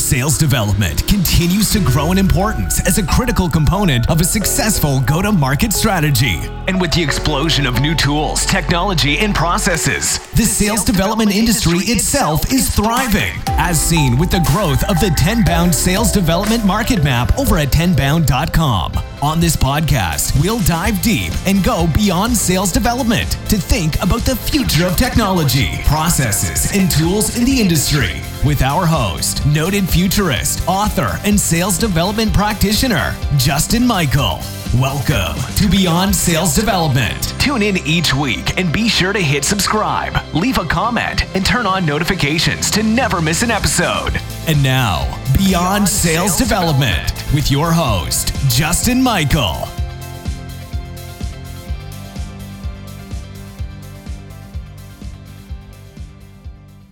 Sales development continues to grow in importance as a critical component of a successful go to market strategy. And with the explosion of new tools, technology, and processes, the sales development industry itself is thriving, as seen with the growth of the 10Bound sales development market map over at 10bound.com. On this podcast, we'll dive deep and go beyond sales development to think about the future of technology, processes, and tools in the industry with our host, noted futurist, author, and sales development practitioner, Justin Michael. Welcome to Beyond Sales Development. Tune in each week and be sure to hit subscribe, leave a comment, and turn on notifications to never miss an episode. And now, Beyond Sales Development with your host, Justin Michael.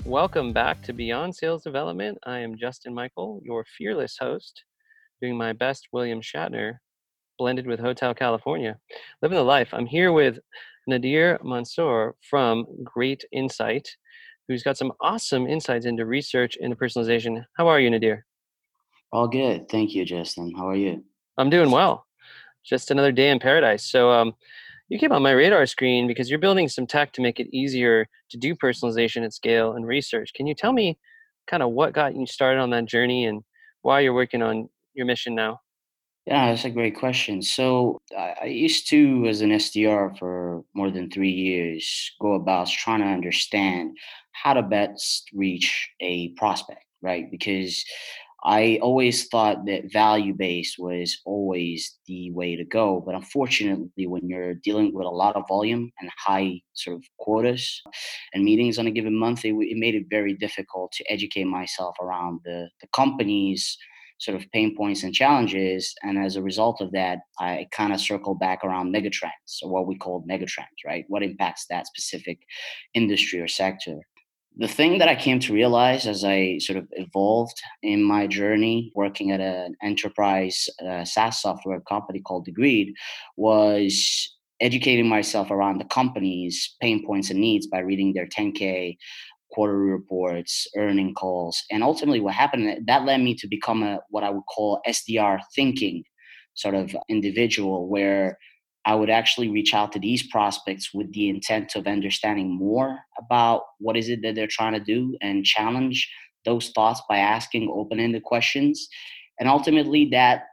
Welcome back to Beyond Sales Development. I am Justin Michael, your fearless host, doing my best William Shatner, blended with Hotel California. Living the life. I'm here with Nadir Mansor from GR8 Insight, who's got some awesome insights into research and personalization. How are you, Nadir? All good. Thank you, Justin. How are you? I'm doing well. Just another day in paradise. So, um, you came on my radar screen because you're building some tech to make it easier to do personalization at scale and research. Can you tell me kind of what got you started on that journey and why you're working on your mission now? Yeah, that's a great question. So I used to, as an SDR for more than three years, go about trying to understand how to best reach a prospect, right? Because I always thought that value based was always the way to go. But unfortunately, when you're dealing with a lot of volume and high sort of quotas and meetings on a given month, it, it made it very difficult to educate myself around the, the company's sort of pain points and challenges. And as a result of that, I kind of circle back around megatrends or what we call megatrends, right? What impacts that specific industry or sector? the thing that I came to realize as I sort of evolved in my journey working at an enterprise uh, SaaS software company called Degreed was educating myself around the company's pain points and needs by reading their 10K quarterly reports, earning calls. And ultimately what happened eh, that led me to become a what I would call SDR thinking sort of individual where I would actually reach out to these prospects with the intent of understanding more about what is it that they're trying to do and challenge those thoughts by asking open-ended questions. And ultimately that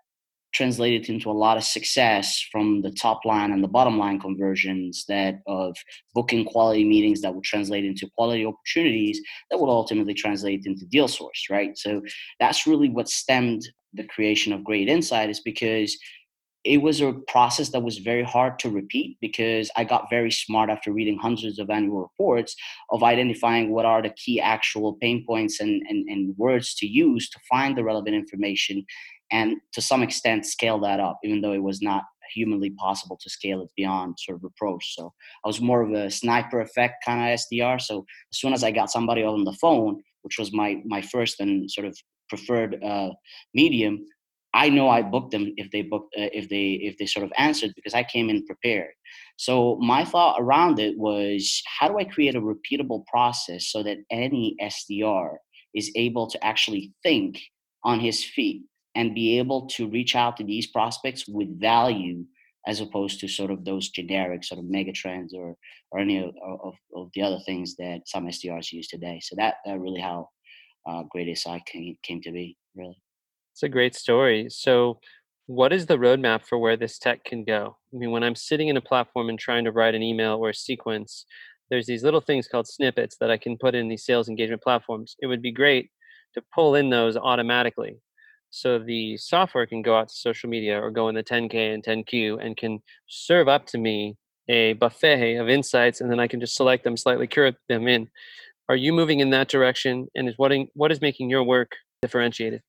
translated into a lot of success from the top line and the bottom line conversions that of booking quality meetings that would translate into quality opportunities that would ultimately translate into deal source right? So that's really what stemmed the creation of GR8 Insight is because it was a process that was very hard to repeat because I got very smart after reading hundreds of annual reports of identifying what are the key actual pain points and, and, and words to use to find the relevant information and to some extent scale that up, even though it was not humanly possible to scale it beyond sort of approach. So I was more of a sniper effect kind of SDR. So as soon as I got somebody on the phone, which was my my first and sort of preferred uh, medium, I know I booked them if they booked uh, if they if they sort of answered because I came in prepared. So my thought around it was how do I create a repeatable process so that any SDR is able to actually think on his feet and be able to reach out to these prospects with value as opposed to sort of those generic sort of mega trends or or any of, of, of the other things that some SDRs use today. So that, that really how uh, Great SI came, came to be really. It's a great story. So, what is the roadmap for where this tech can go? I mean, when I'm sitting in a platform and trying to write an email or a sequence, there's these little things called snippets that I can put in these sales engagement platforms. It would be great to pull in those automatically. So the software can go out to social media or go in the 10K and 10Q and can serve up to me a buffet of insights and then I can just select them, slightly curate them in. Are you moving in that direction? And is what, in, what is making your work differentiated?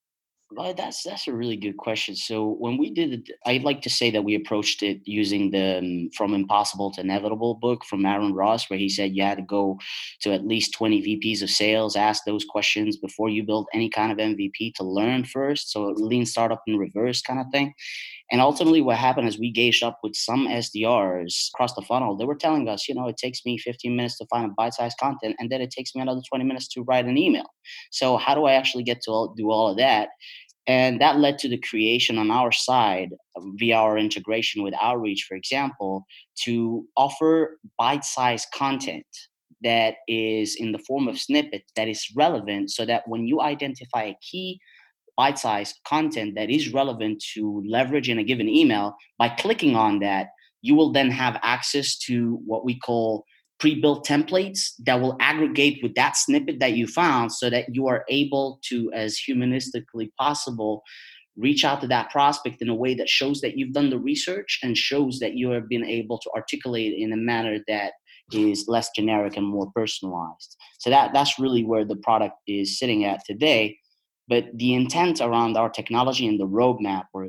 Well, that's that's a really good question. So when we did it, I'd like to say that we approached it using the um, From Impossible to Inevitable book from Aaron Ross, where he said you had to go to at least 20 VPs of sales, ask those questions before you build any kind of MVP to learn first. So lean startup in reverse kind of thing. And ultimately, what happened is we gauged up with some SDRs across the funnel. They were telling us, you know, it takes me 15 minutes to find a bite sized content, and then it takes me another 20 minutes to write an email. So, how do I actually get to do all of that? And that led to the creation on our side um, via our integration with Outreach, for example, to offer bite sized content that is in the form of snippets that is relevant so that when you identify a key bite sized content that is relevant to leverage in a given email, by clicking on that, you will then have access to what we call pre-built templates that will aggregate with that snippet that you found so that you are able to as humanistically possible reach out to that prospect in a way that shows that you've done the research and shows that you have been able to articulate in a manner that is less generic and more personalized. So that that's really where the product is sitting at today but the intent around our technology and the roadmap, or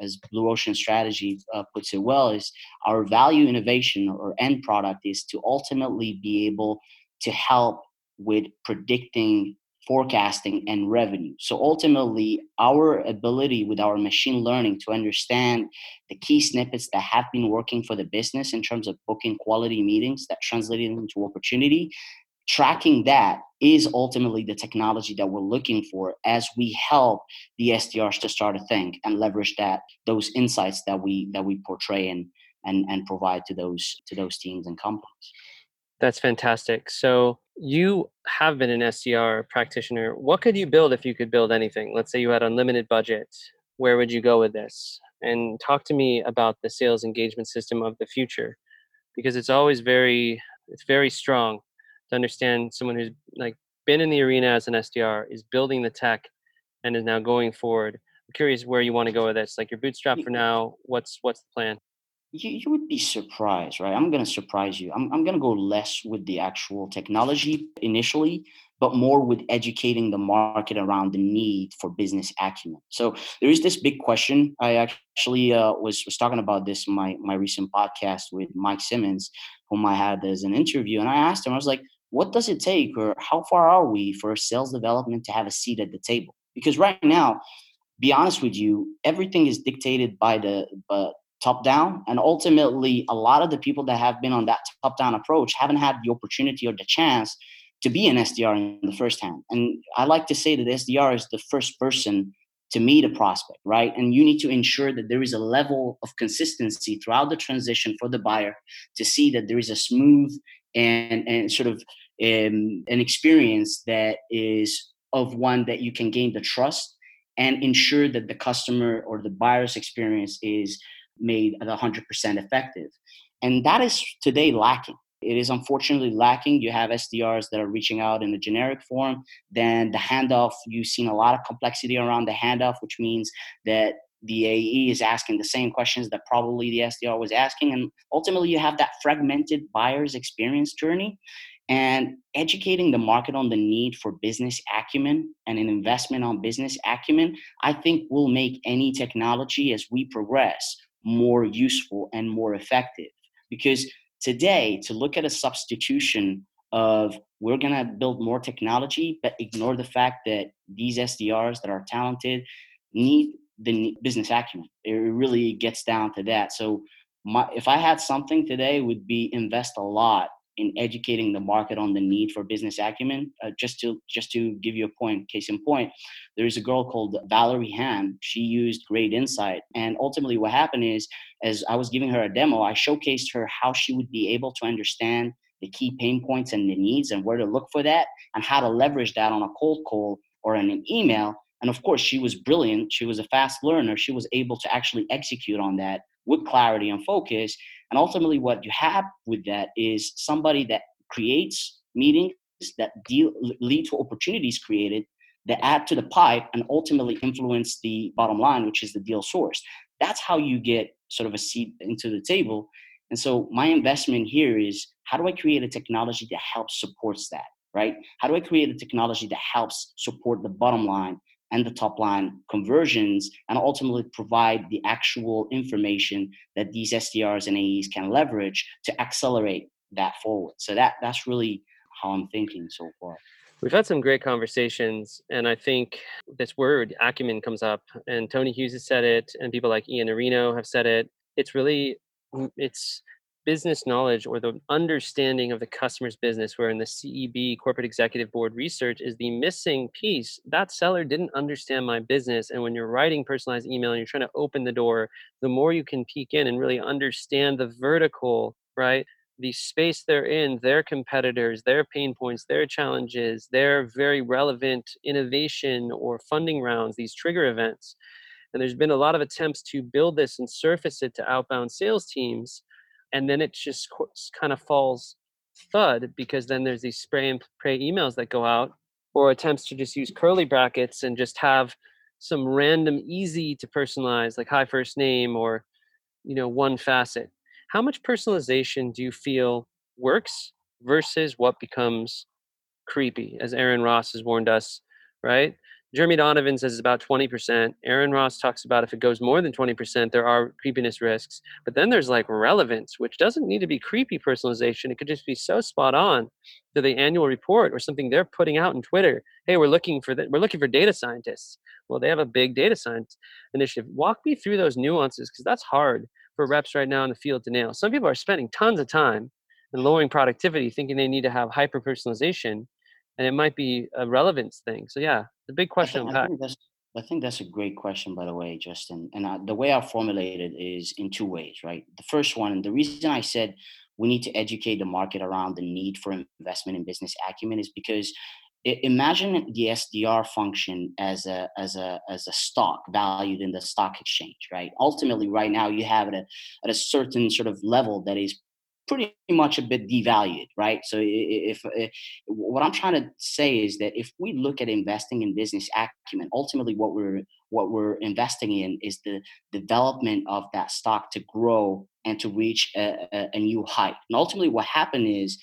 as Blue Ocean Strategy uh, puts it well, is our value innovation or end product is to ultimately be able to help with predicting forecasting and revenue. So ultimately, our ability with our machine learning to understand the key snippets that have been working for the business in terms of booking quality meetings that translated into opportunity tracking that is ultimately the technology that we're looking for as we help the SDRs to start to think and leverage that those insights that we that we portray and and and provide to those to those teams and companies. That's fantastic. So you have been an SDR practitioner. What could you build if you could build anything? Let's say you had unlimited budget. Where would you go with this? And talk to me about the sales engagement system of the future because it's always very it's very strong to understand someone who's like been in the arena as an SDR is building the tech and is now going forward. I'm curious where you want to go with this. Like your bootstrap for now. What's what's the plan? You, you would be surprised, right? I'm going to surprise you. I'm, I'm going to go less with the actual technology initially, but more with educating the market around the need for business acumen. So there is this big question. I actually uh, was was talking about this in my my recent podcast with Mike Simmons, whom I had as an interview, and I asked him, I was like, what does it take or how far are we for sales development to have a seat at the table? Because right now be honest with you everything is dictated by the uh, top down and ultimately a lot of the people that have been on that top down approach haven't had the opportunity or the chance to be an sdr in the first hand. And i like to say that sdr is the first person to meet a prospect right? And you need to ensure that there is a level of consistency throughout the transition for the buyer to see that there is a smooth and and sort of um, an experience that is of one that you can gain the trust and ensure that the customer or the buyer's experience is made at 100% effective and that is today lacking it is unfortunately lacking. You have SDRs that are reaching out in a generic form. Then the handoff, you've seen a lot of complexity around the handoff, which means that the AE is asking the same questions that probably the SDR was asking. And ultimately, you have that fragmented buyer's experience journey. And educating the market on the need for business acumen and an investment on business acumen, I think will make any technology as we progress more useful and more effective. Because today, to look at a substitution of we're going to build more technology, but ignore the fact that these SDRs that are talented need the business acumen. It really gets down to that. So my, if I had something today, would be invest a lot in educating the market on the need for business acumen. Uh, just to just to give you a point, case in point, there is a girl called Valerie Ham. She used GR8 Insight, and ultimately, what happened is, as I was giving her a demo, I showcased her how she would be able to understand the key pain points and the needs, and where to look for that, and how to leverage that on a cold call or in an email and of course, she was brilliant. She was a fast learner. She was able to actually execute on that with clarity and focus. And ultimately, what you have with that is somebody that creates meetings that deal, lead to opportunities created that add to the pipe and ultimately influence the bottom line, which is the deal source. That's how you get sort of a seat into the table. And so my investment here is how do I create a technology that helps supports that, right? How do I create a technology that helps support the bottom line and the top line conversions and ultimately provide the actual information that these SDRs and AEs can leverage to accelerate that forward. So that that's really how I'm thinking so far. We've had some great conversations, and I think this word acumen comes up, and Tony Hughes has said it, and people like Ian Arino have said it. It's really it's business knowledge or the understanding of the customer's business where in the ceb corporate executive board research is the missing piece that seller didn't understand my business. And when you're writing personalized email and you're trying to open the door the more you can peek in and really understand the vertical right? The space they're in their competitors their pain points their challenges their very relevant innovation or funding rounds these trigger events. And there's been a lot of attempts to build this and surface it to outbound sales teams and then it just kind of falls thud because then there's these spray and pray emails that go out or attempts to just use curly brackets and just have some random easy to personalize like hi first name or you know one facet. How much personalization do you feel works versus what becomes creepy as aaron ross has warned us right Jeremy Donovan says it's about 20%. Aaron Ross talks about if it goes more than 20%, there are creepiness risks. But then there's like relevance, which doesn't need to be creepy personalization. It could just be so spot on to the annual report or something they're putting out in Twitter. Hey, we're looking for. We're looking for data scientists. Well, they have a big data science initiative. Walk me through those nuances because that's hard for reps right now in the field to nail. Some people are spending tons of time and lowering productivity, thinking they need to have hyper personalization and it might be a relevance thing. So yeah, the big question. I, I think that's I think that's a great question, by the way, Justin. And I, the way I formulate it is in two ways, right? The first one, and the reason I said we need to educate the market around the need for investment in business acumen is because imagine the SDR function as a as a as a stock valued in the stock exchange, right? Ultimately, right now you have it at, at a certain sort of level that is pretty much a bit devalued, right? So if, if, what I'm trying to say is that if we look at investing in business acumen, ultimately what we're what we're investing in is the development of that stock to grow and to reach a, a, a new height. And ultimately, what happened is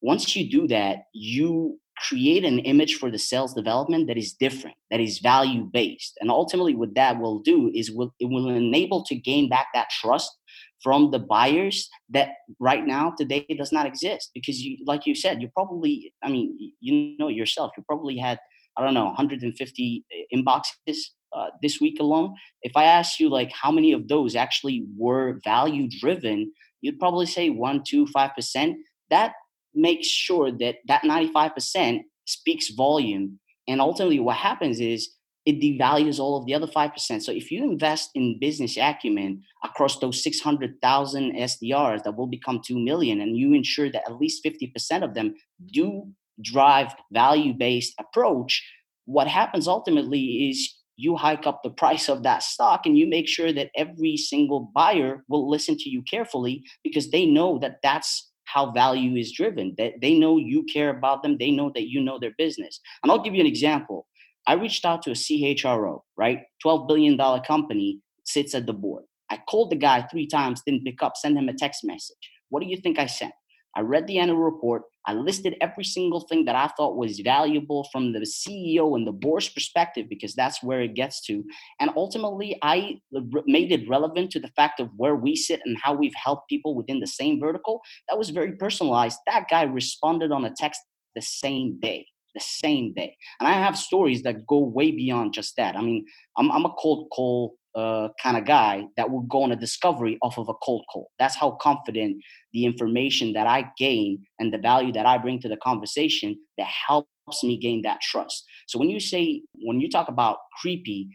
once you do that, you create an image for the sales development that is different that is value based and ultimately what that will do is will it will enable to gain back that trust from the buyers that right now today does not exist. Because you like you said you probably i mean you know yourself you probably had i don't know 150 inboxes uh, this week alone. If i asked you like how many of those actually were value driven you'd probably say 1 2 5% that makes sure that that 95% speaks volume. And ultimately what happens is it devalues all of the other 5%. So if you invest in business acumen across those 600,000 SDRs that will become 2 million and you ensure that at least 50% of them do drive value-based approach, what happens ultimately is you hike up the price of that stock and you make sure that every single buyer will listen to you carefully because they know that that's how value is driven. That they know you care about them. They know that you know their business. And i'll give you an example I reached out to a CHRO, right? $12 billion company sits at the board. I called the guy three times, didn't pick up, send him a text message. What do you think I sent? I read the annual report. I listed every single thing that I thought was valuable from the CEO and the board's perspective, because that's where it gets to. And ultimately, I made it relevant to the fact of where we sit and how we've helped people within the same vertical. That was very personalized. That guy responded on a text the same day the same day. And I have stories that go way beyond just that. I mean, I'm, I'm a cold call uh, kind of guy that will go on a discovery off of a cold call. That's how confident the information that I gain and the value that I bring to the conversation that helps me gain that trust. So when you say, when you talk about creepy,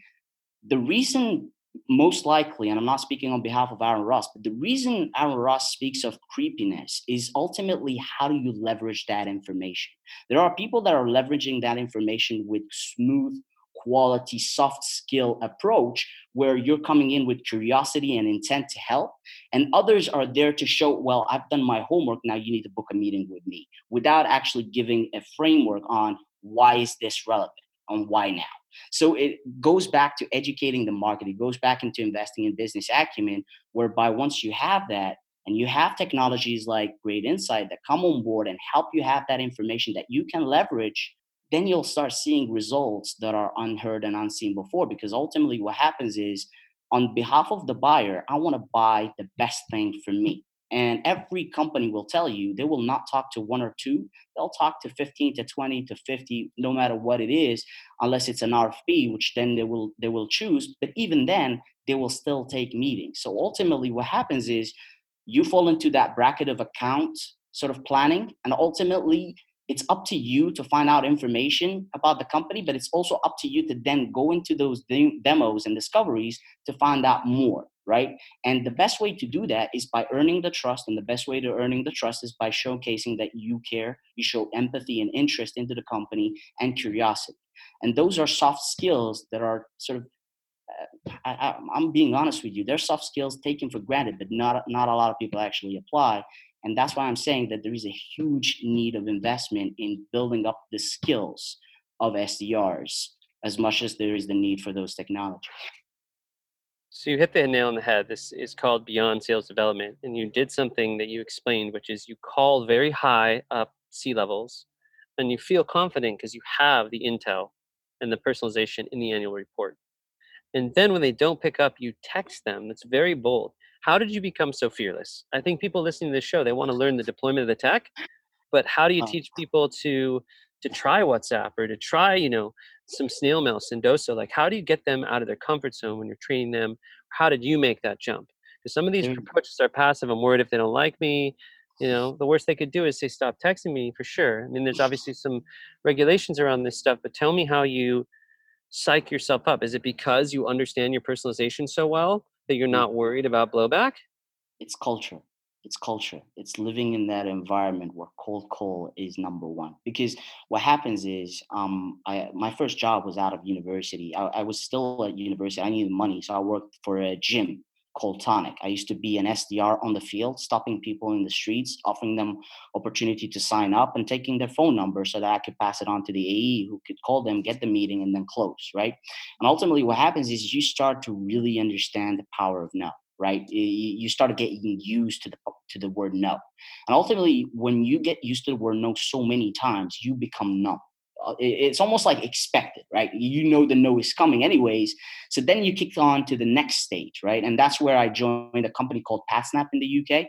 the reason most likely, and I'm not speaking on behalf of Aaron Ross, but the reason Aaron Ross speaks of creepiness is ultimately how do you leverage that information? There are people that are leveraging that information with smooth, quality, soft skill approach where you're coming in with curiosity and intent to help. And others are there to show, well, I've done my homework. Now you need to book a meeting with me without actually giving a framework on why is this relevant and why now. So it goes back to educating the market. It goes back into investing in business acumen, whereby once you have that and you have technologies like GR8 Insight that come on board and help you have that information that you can leverage, then you'll start seeing results that are unheard and unseen before. Because ultimately, what happens is on behalf of the buyer, I want to buy the best thing for me. And every company will tell you they will not talk to one or two. They'll talk to 15 to 20 to 50, no matter what it is, unless it's an RFP, which then they will they will choose. But even then, they will still take meetings. So ultimately, what happens is you fall into that bracket of account sort of planning, and ultimately it's up to you to find out information about the company, but it's also up to you to then go into those de- demos and discoveries to find out more, right? And the best way to do that is by earning the trust. And the best way to earning the trust is by showcasing that you care, you show empathy and interest into the company and curiosity. And those are soft skills that are sort of uh, I, am being honest with you. They're soft skills taken for granted, but not not a lot of people actually apply. And that's why I'm saying that there is a huge need of investment in building up the skills of SDRs as much as there is the need for those technologies. So you hit the nail on the head. This is called beyond sales development. And you did something that you explained, which is you call very high up C levels and you feel confident because you have the intel and the personalization in the annual report. And then when they don't pick up, you text them. It's very bold. How did you become so fearless? I think people listening to this show, they want to learn the deployment of the tech, but how do you teach people to to try WhatsApp or to try, you know, some snail mail, Sendoso? Like, how do you get them out of their comfort zone when you're training them? How did you make that jump? Because some of these mm. approaches are passive. I'm worried if they don't like me. You know, the worst they could do is say, stop texting me for sure. I mean, there's obviously some regulations around this stuff, but tell me how you psych yourself up? Is it because you understand your personalization so well that you're mm. not worried about blowback? It's culture. It's culture. It's living in that environment where cold call is number one. Because what happens is, um, I my first job was out of university. I, I was still at university. I needed money, so I worked for a gym called Tonic. I used to be an SDR on the field, stopping people in the streets, offering them opportunity to sign up and taking their phone number so that I could pass it on to the AE who could call them, get the meeting, and then close, right? And ultimately, what happens is you start to really understand the power of no right you start getting used to the to the word no and ultimately when you get used to the word no so many times you become numb uh, it's almost like expected, right? You know the no is coming anyways. So then you kick on to the next stage, right? And that's where I joined a company called PatSnap in the UK.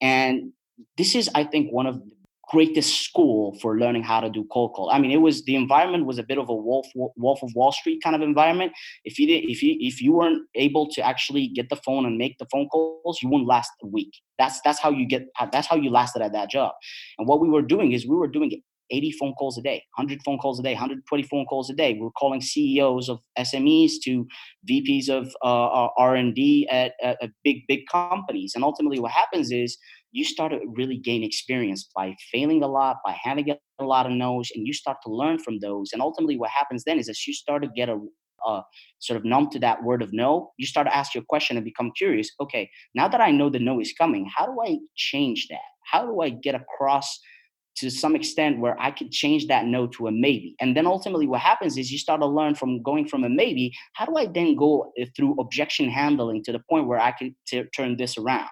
And this is, I think, one of greatest school for learning how to do cold call. I mean, it was the environment was a bit of a wolf wolf of Wall Street kind of environment. If you did, if you if you weren't able to actually get the phone and make the phone calls, you wouldn't last a week. That's that's how you get that's how you lasted at that job. And what we were doing is we were doing 80 phone calls a day, 100 phone calls a day, 120 phone calls a day. We're calling CEOs of SMEs to VPs of uh, R&D at, at, big, big companies. And ultimately what happens is you start to really gain experience by failing a lot, by having a lot of no's, and you start to learn from those. And ultimately what happens then is as you start to get a uh, sort of numb to that word of no, you start to ask your question and become curious. Okay, now that I know the no is coming, how do I change that? How do I get across – to some extent where I could change that no to a maybe. And then ultimately what happens is you start to learn from going from a maybe, how do I then go uh, through objection handling to the point where I can t- turn this around?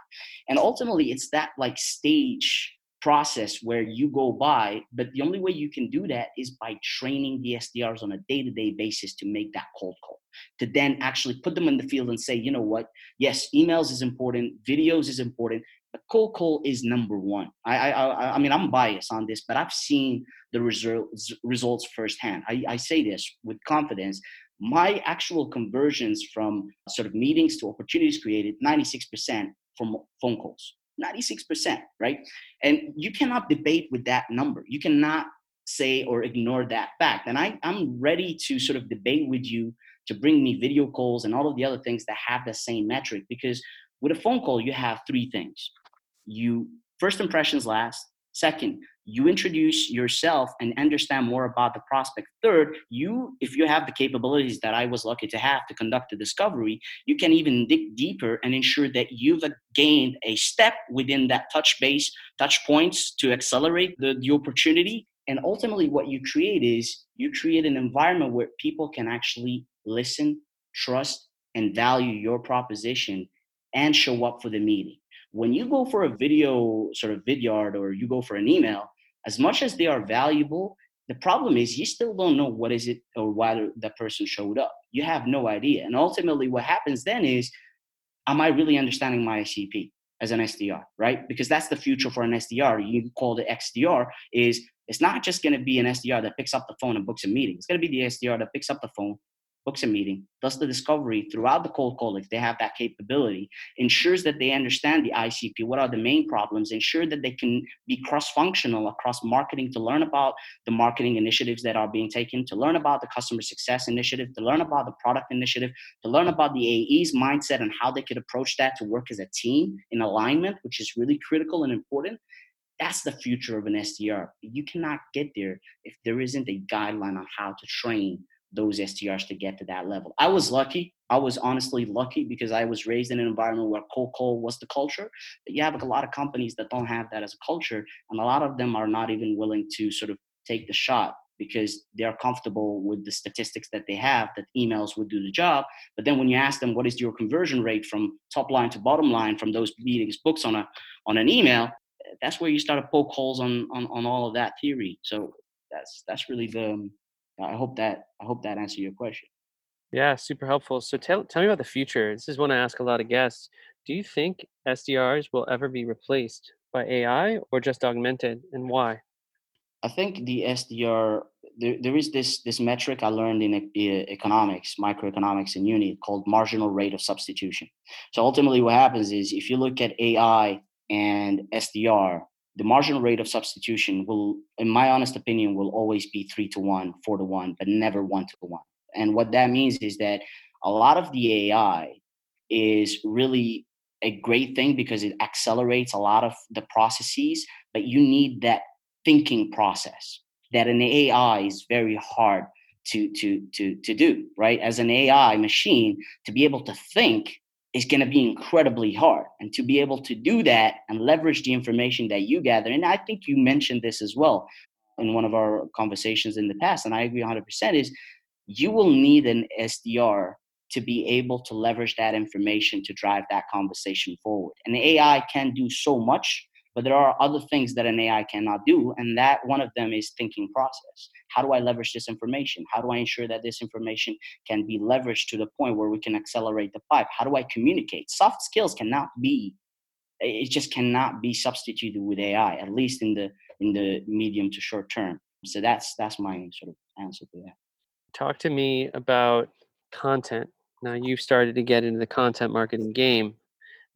And ultimately it's that like stage process where you go by, but the only way you can do that is by training the SDRs on a day-to-day basis to make that cold call. To then actually put them in the field and say, you know what, yes, emails is important, videos is important, call is number one. I, I, I mean, I'm biased on this, but I've seen the results results firsthand. I, I say this with confidence. My actual conversions from sort of meetings to opportunities created, 96% from phone calls. 96%, right? And you cannot debate with that number. You cannot say or ignore that fact. And I, I'm ready to sort of debate with you to bring me video calls and all of the other things that have the same metric because with a phone call, you have three things you first impressions last. Second you introduce yourself and understand more about the prospect. Third you if you have the capabilities that i was lucky to have to conduct the discovery you can even dig deeper and ensure that you've uh, gained a step within that touch base touch points to accelerate the, the opportunity. And ultimately what you create is you create an environment where people can actually listen trust and value your proposition and show up for the meeting when you go for a video sort of vidyard or you go for an email as much as they are valuable the problem is you still don't know what is it or why that person showed up you have no idea and ultimately what happens then is am i really understanding my icp as an SDR, right? Because that's the future for an SDR. You call the XDR is it's not just going to be an SDR that picks up the phone and books a meeting. It's going to be the SDR that picks up the phone, books a meeting, does the discovery throughout the cold call if they have that capability, ensures that they understand the ICP, what are the main problems, ensure that they can be cross-functional across marketing to learn about the marketing initiatives that are being taken, to learn about the customer success initiative, to learn about the product initiative, to learn about the AE's mindset and how they could approach that to work as a team in alignment, which is really critical and important. That's the future of an SDR. You cannot get there if there isn't a guideline on how to train those SDRs to get to that level. I was lucky. I was honestly lucky because I was raised in an environment where cold call was the culture. But you have a lot of companies that don't have that as a culture, and a lot of them are not even willing to sort of take the shot because they are comfortable with the statistics that they have that emails would do the job. But then when you ask them what is your conversion rate from top line to bottom line from those meetings books on a on an email, that's where you start to poke holes on on, on all of that theory. So that's that's really the I hope that I hope that answered your question. Yeah, super helpful. So tell tell me about the future. This is one I ask a lot of guests. Do you think SDRs will ever be replaced by AI or just augmented, and why? I think the SDR there, there is this this metric I learned in economics, microeconomics in uni called marginal rate of substitution. So ultimately, what happens is if you look at AI and SDR, the marginal rate of substitution will, in my honest opinion, will always be three to one, four to one, but never one to one. And what that means is that a lot of the AI is really a great thing because it accelerates a lot of the processes, but you need that thinking process that an AI is very hard to to to to do, right? As an AI machine, to be able to think is going to be incredibly hard. And to be able to do that and leverage the information that you gather, and I think you mentioned this as well in one of our conversations in the past, and I agree 100%, is you will need an SDR to be able to leverage that information to drive that conversation forward. And AI can do so much but there are other things that an AI cannot do, and that one of them is thinking process. How do I leverage this information? How do I ensure that this information can be leveraged to the point where we can accelerate the pipe? How do I communicate? Soft skills cannot be it just cannot be substituted with AI, at least in the in the medium to short term. So that's that's my sort of answer to that. Talk to me about content. Now you've started to get into the content marketing game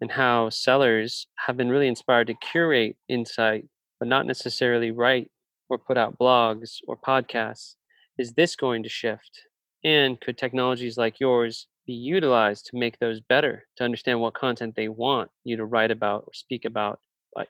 and how sellers have been really inspired to curate insight, but not necessarily write or put out blogs or podcasts. Is this going to shift? And could technologies like yours be utilized to make those better, to understand what content they want you to write about or speak about?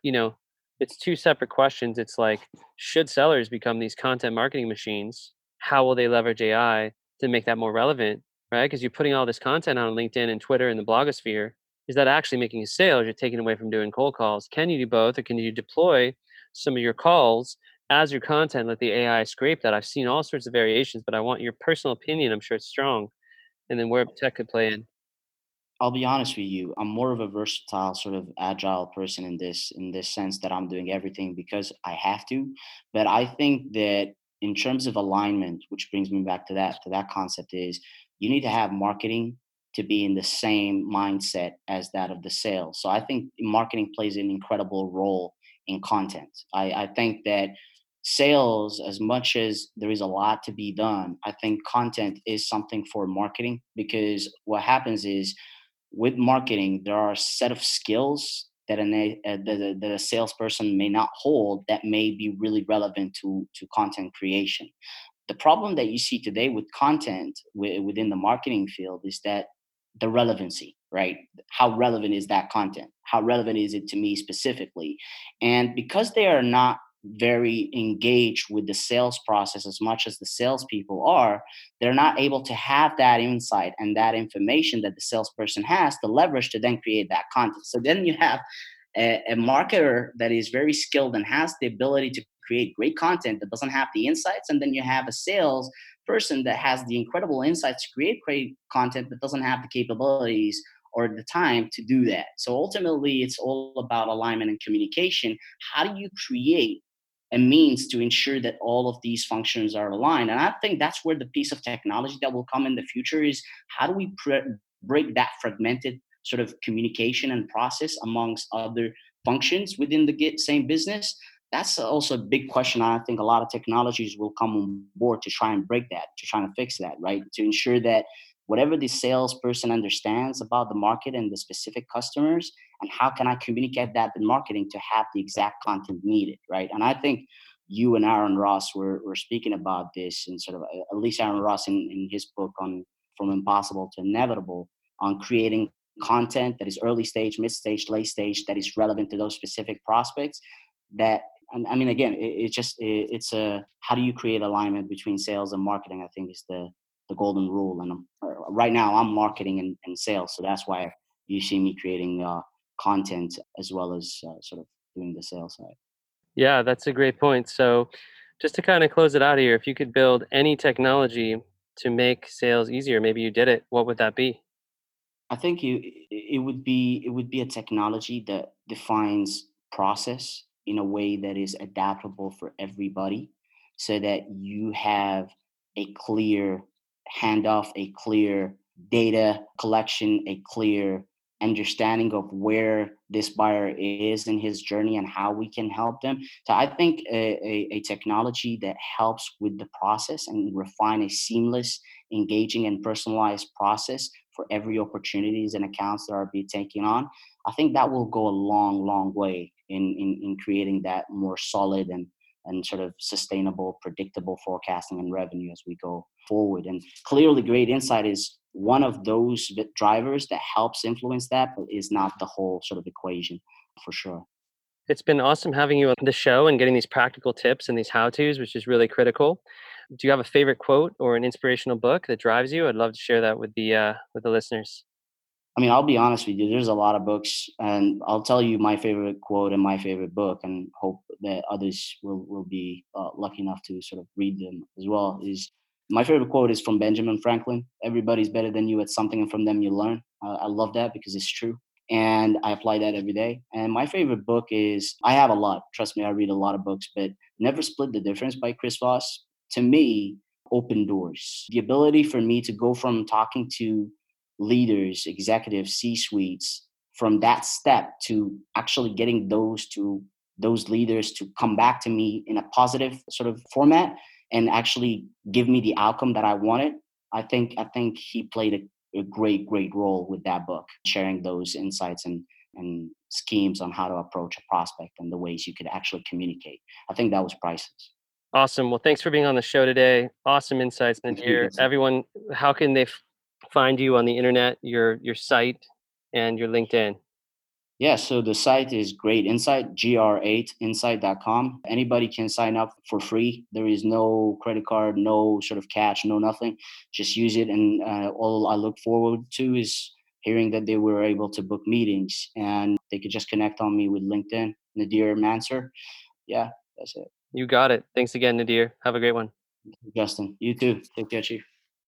You know, it's two separate questions. It's like, should sellers become these content marketing machines? How will they leverage AI to make that more relevant? Right? Because you're putting all this content on LinkedIn and Twitter and the blogosphere is that actually making a sale or you're taking away from doing cold calls can you do both or can you deploy some of your calls as your content let the ai scrape that i've seen all sorts of variations but i want your personal opinion i'm sure it's strong and then where tech could play in I'll be honest with you. I'm more of a versatile, sort of agile person in this in this sense that I'm doing everything because I have to. But I think that in terms of alignment, which brings me back to that to that concept is you need to have marketing to be in the same mindset as that of the sales. So I think marketing plays an incredible role in content. I, I think that sales, as much as there is a lot to be done, I think content is something for marketing because what happens is with marketing, there are a set of skills that an, uh, the, the salesperson may not hold that may be really relevant to, to content creation. The problem that you see today with content w- within the marketing field is that the relevancy, right? How relevant is that content? How relevant is it to me specifically? And because they are not very engaged with the sales process as much as the salespeople are, they're not able to have that insight and that information that the salesperson has to leverage to then create that content. So then you have a, a marketer that is very skilled and has the ability to create great content that doesn't have the insights, and then you have a sales person that has the incredible insights to create great content but doesn't have the capabilities or the time to do that. So ultimately, it's all about alignment and communication. How do you create a means to ensure that all of these functions are aligned? And I think that's where the piece of technology that will come in the future is how do we pre- break that fragmented sort of communication and process amongst other functions within the same business that's also a big question i think a lot of technologies will come on board to try and break that to try and fix that right? To ensure that whatever the salesperson understands about the market and the specific customers and how can i communicate that in marketing to have the exact content needed right? And i think you and aaron ross were, were speaking about this and sort of uh, at least aaron ross in, in his book on from impossible to inevitable on creating content that is early stage mid stage late stage that is relevant to those specific prospects that i mean again it, it just it, it's a how do you create alignment between sales and marketing i think is the the golden rule. And uh, right now, I'm marketing and, and, sales, so that's why you see me creating uh, content as well as uh, sort of doing the sales side. Yeah, that's a great point. So, just to kind of close it out here, if you could build any technology to make sales easier, maybe you did it. What would that be? I think you it would be it would be a technology that defines process in a way that is adaptable for everybody so that you have a clear handoff, a clear data collection, a clear understanding of where this buyer is in his journey and how we can help them. So I think a, a, a, technology that helps with the process and refine a seamless, engaging, and personalized process for every opportunities and accounts that are being taken on, I think that will go a long, long way in, in, in creating that more solid and and sort of sustainable, predictable forecasting and revenue as we go forward. And clearly, GR8 Insight is one of those drivers that helps influence that, but is not the whole sort of equation for sure. It's been awesome having you on the show and getting these practical tips and these how to's, which is really critical. Do you have a favorite quote or an inspirational book that drives you? I'd love to share that with the uh, with the listeners. I mean, I'll be honest with you. There's a lot of books, and I'll tell you my favorite quote and my favorite book, and hope that others will will be uh, lucky enough to sort of read them as well. Is my favorite quote is from Benjamin Franklin. Everybody's better than you at something, and from them you learn. Uh, I love that because it's true, and I apply that every day. And my favorite book is I have a lot. Trust me, I read a lot of books, but Never Split the Difference by Chris Voss. To me, open doors. The ability for me to go from talking to leaders, executives, C suites from that step to actually getting those to those leaders to come back to me in a positive sort of format and actually give me the outcome that I wanted. I think I think he played a, a great great role with that book, sharing those insights and and schemes on how to approach a prospect and the ways you could actually communicate. I think that was priceless. Awesome. Well, thanks for being on the show today. Awesome insights, Nadir. Everyone, how can they find you on the internet, your your site, and your LinkedIn? Yeah, so the site is GR8 Insight, gr8insight.com. Anybody can sign up for free. There is no credit card, no sort of catch, no nothing. Just use it. And uh, all I look forward to is hearing that they were able to book meetings and they could just connect on me with LinkedIn, Nadir Mansor. Yeah, that's it. You got it. Thanks again, Nadir. Have a great one. Justin, you too. Take care, Chief.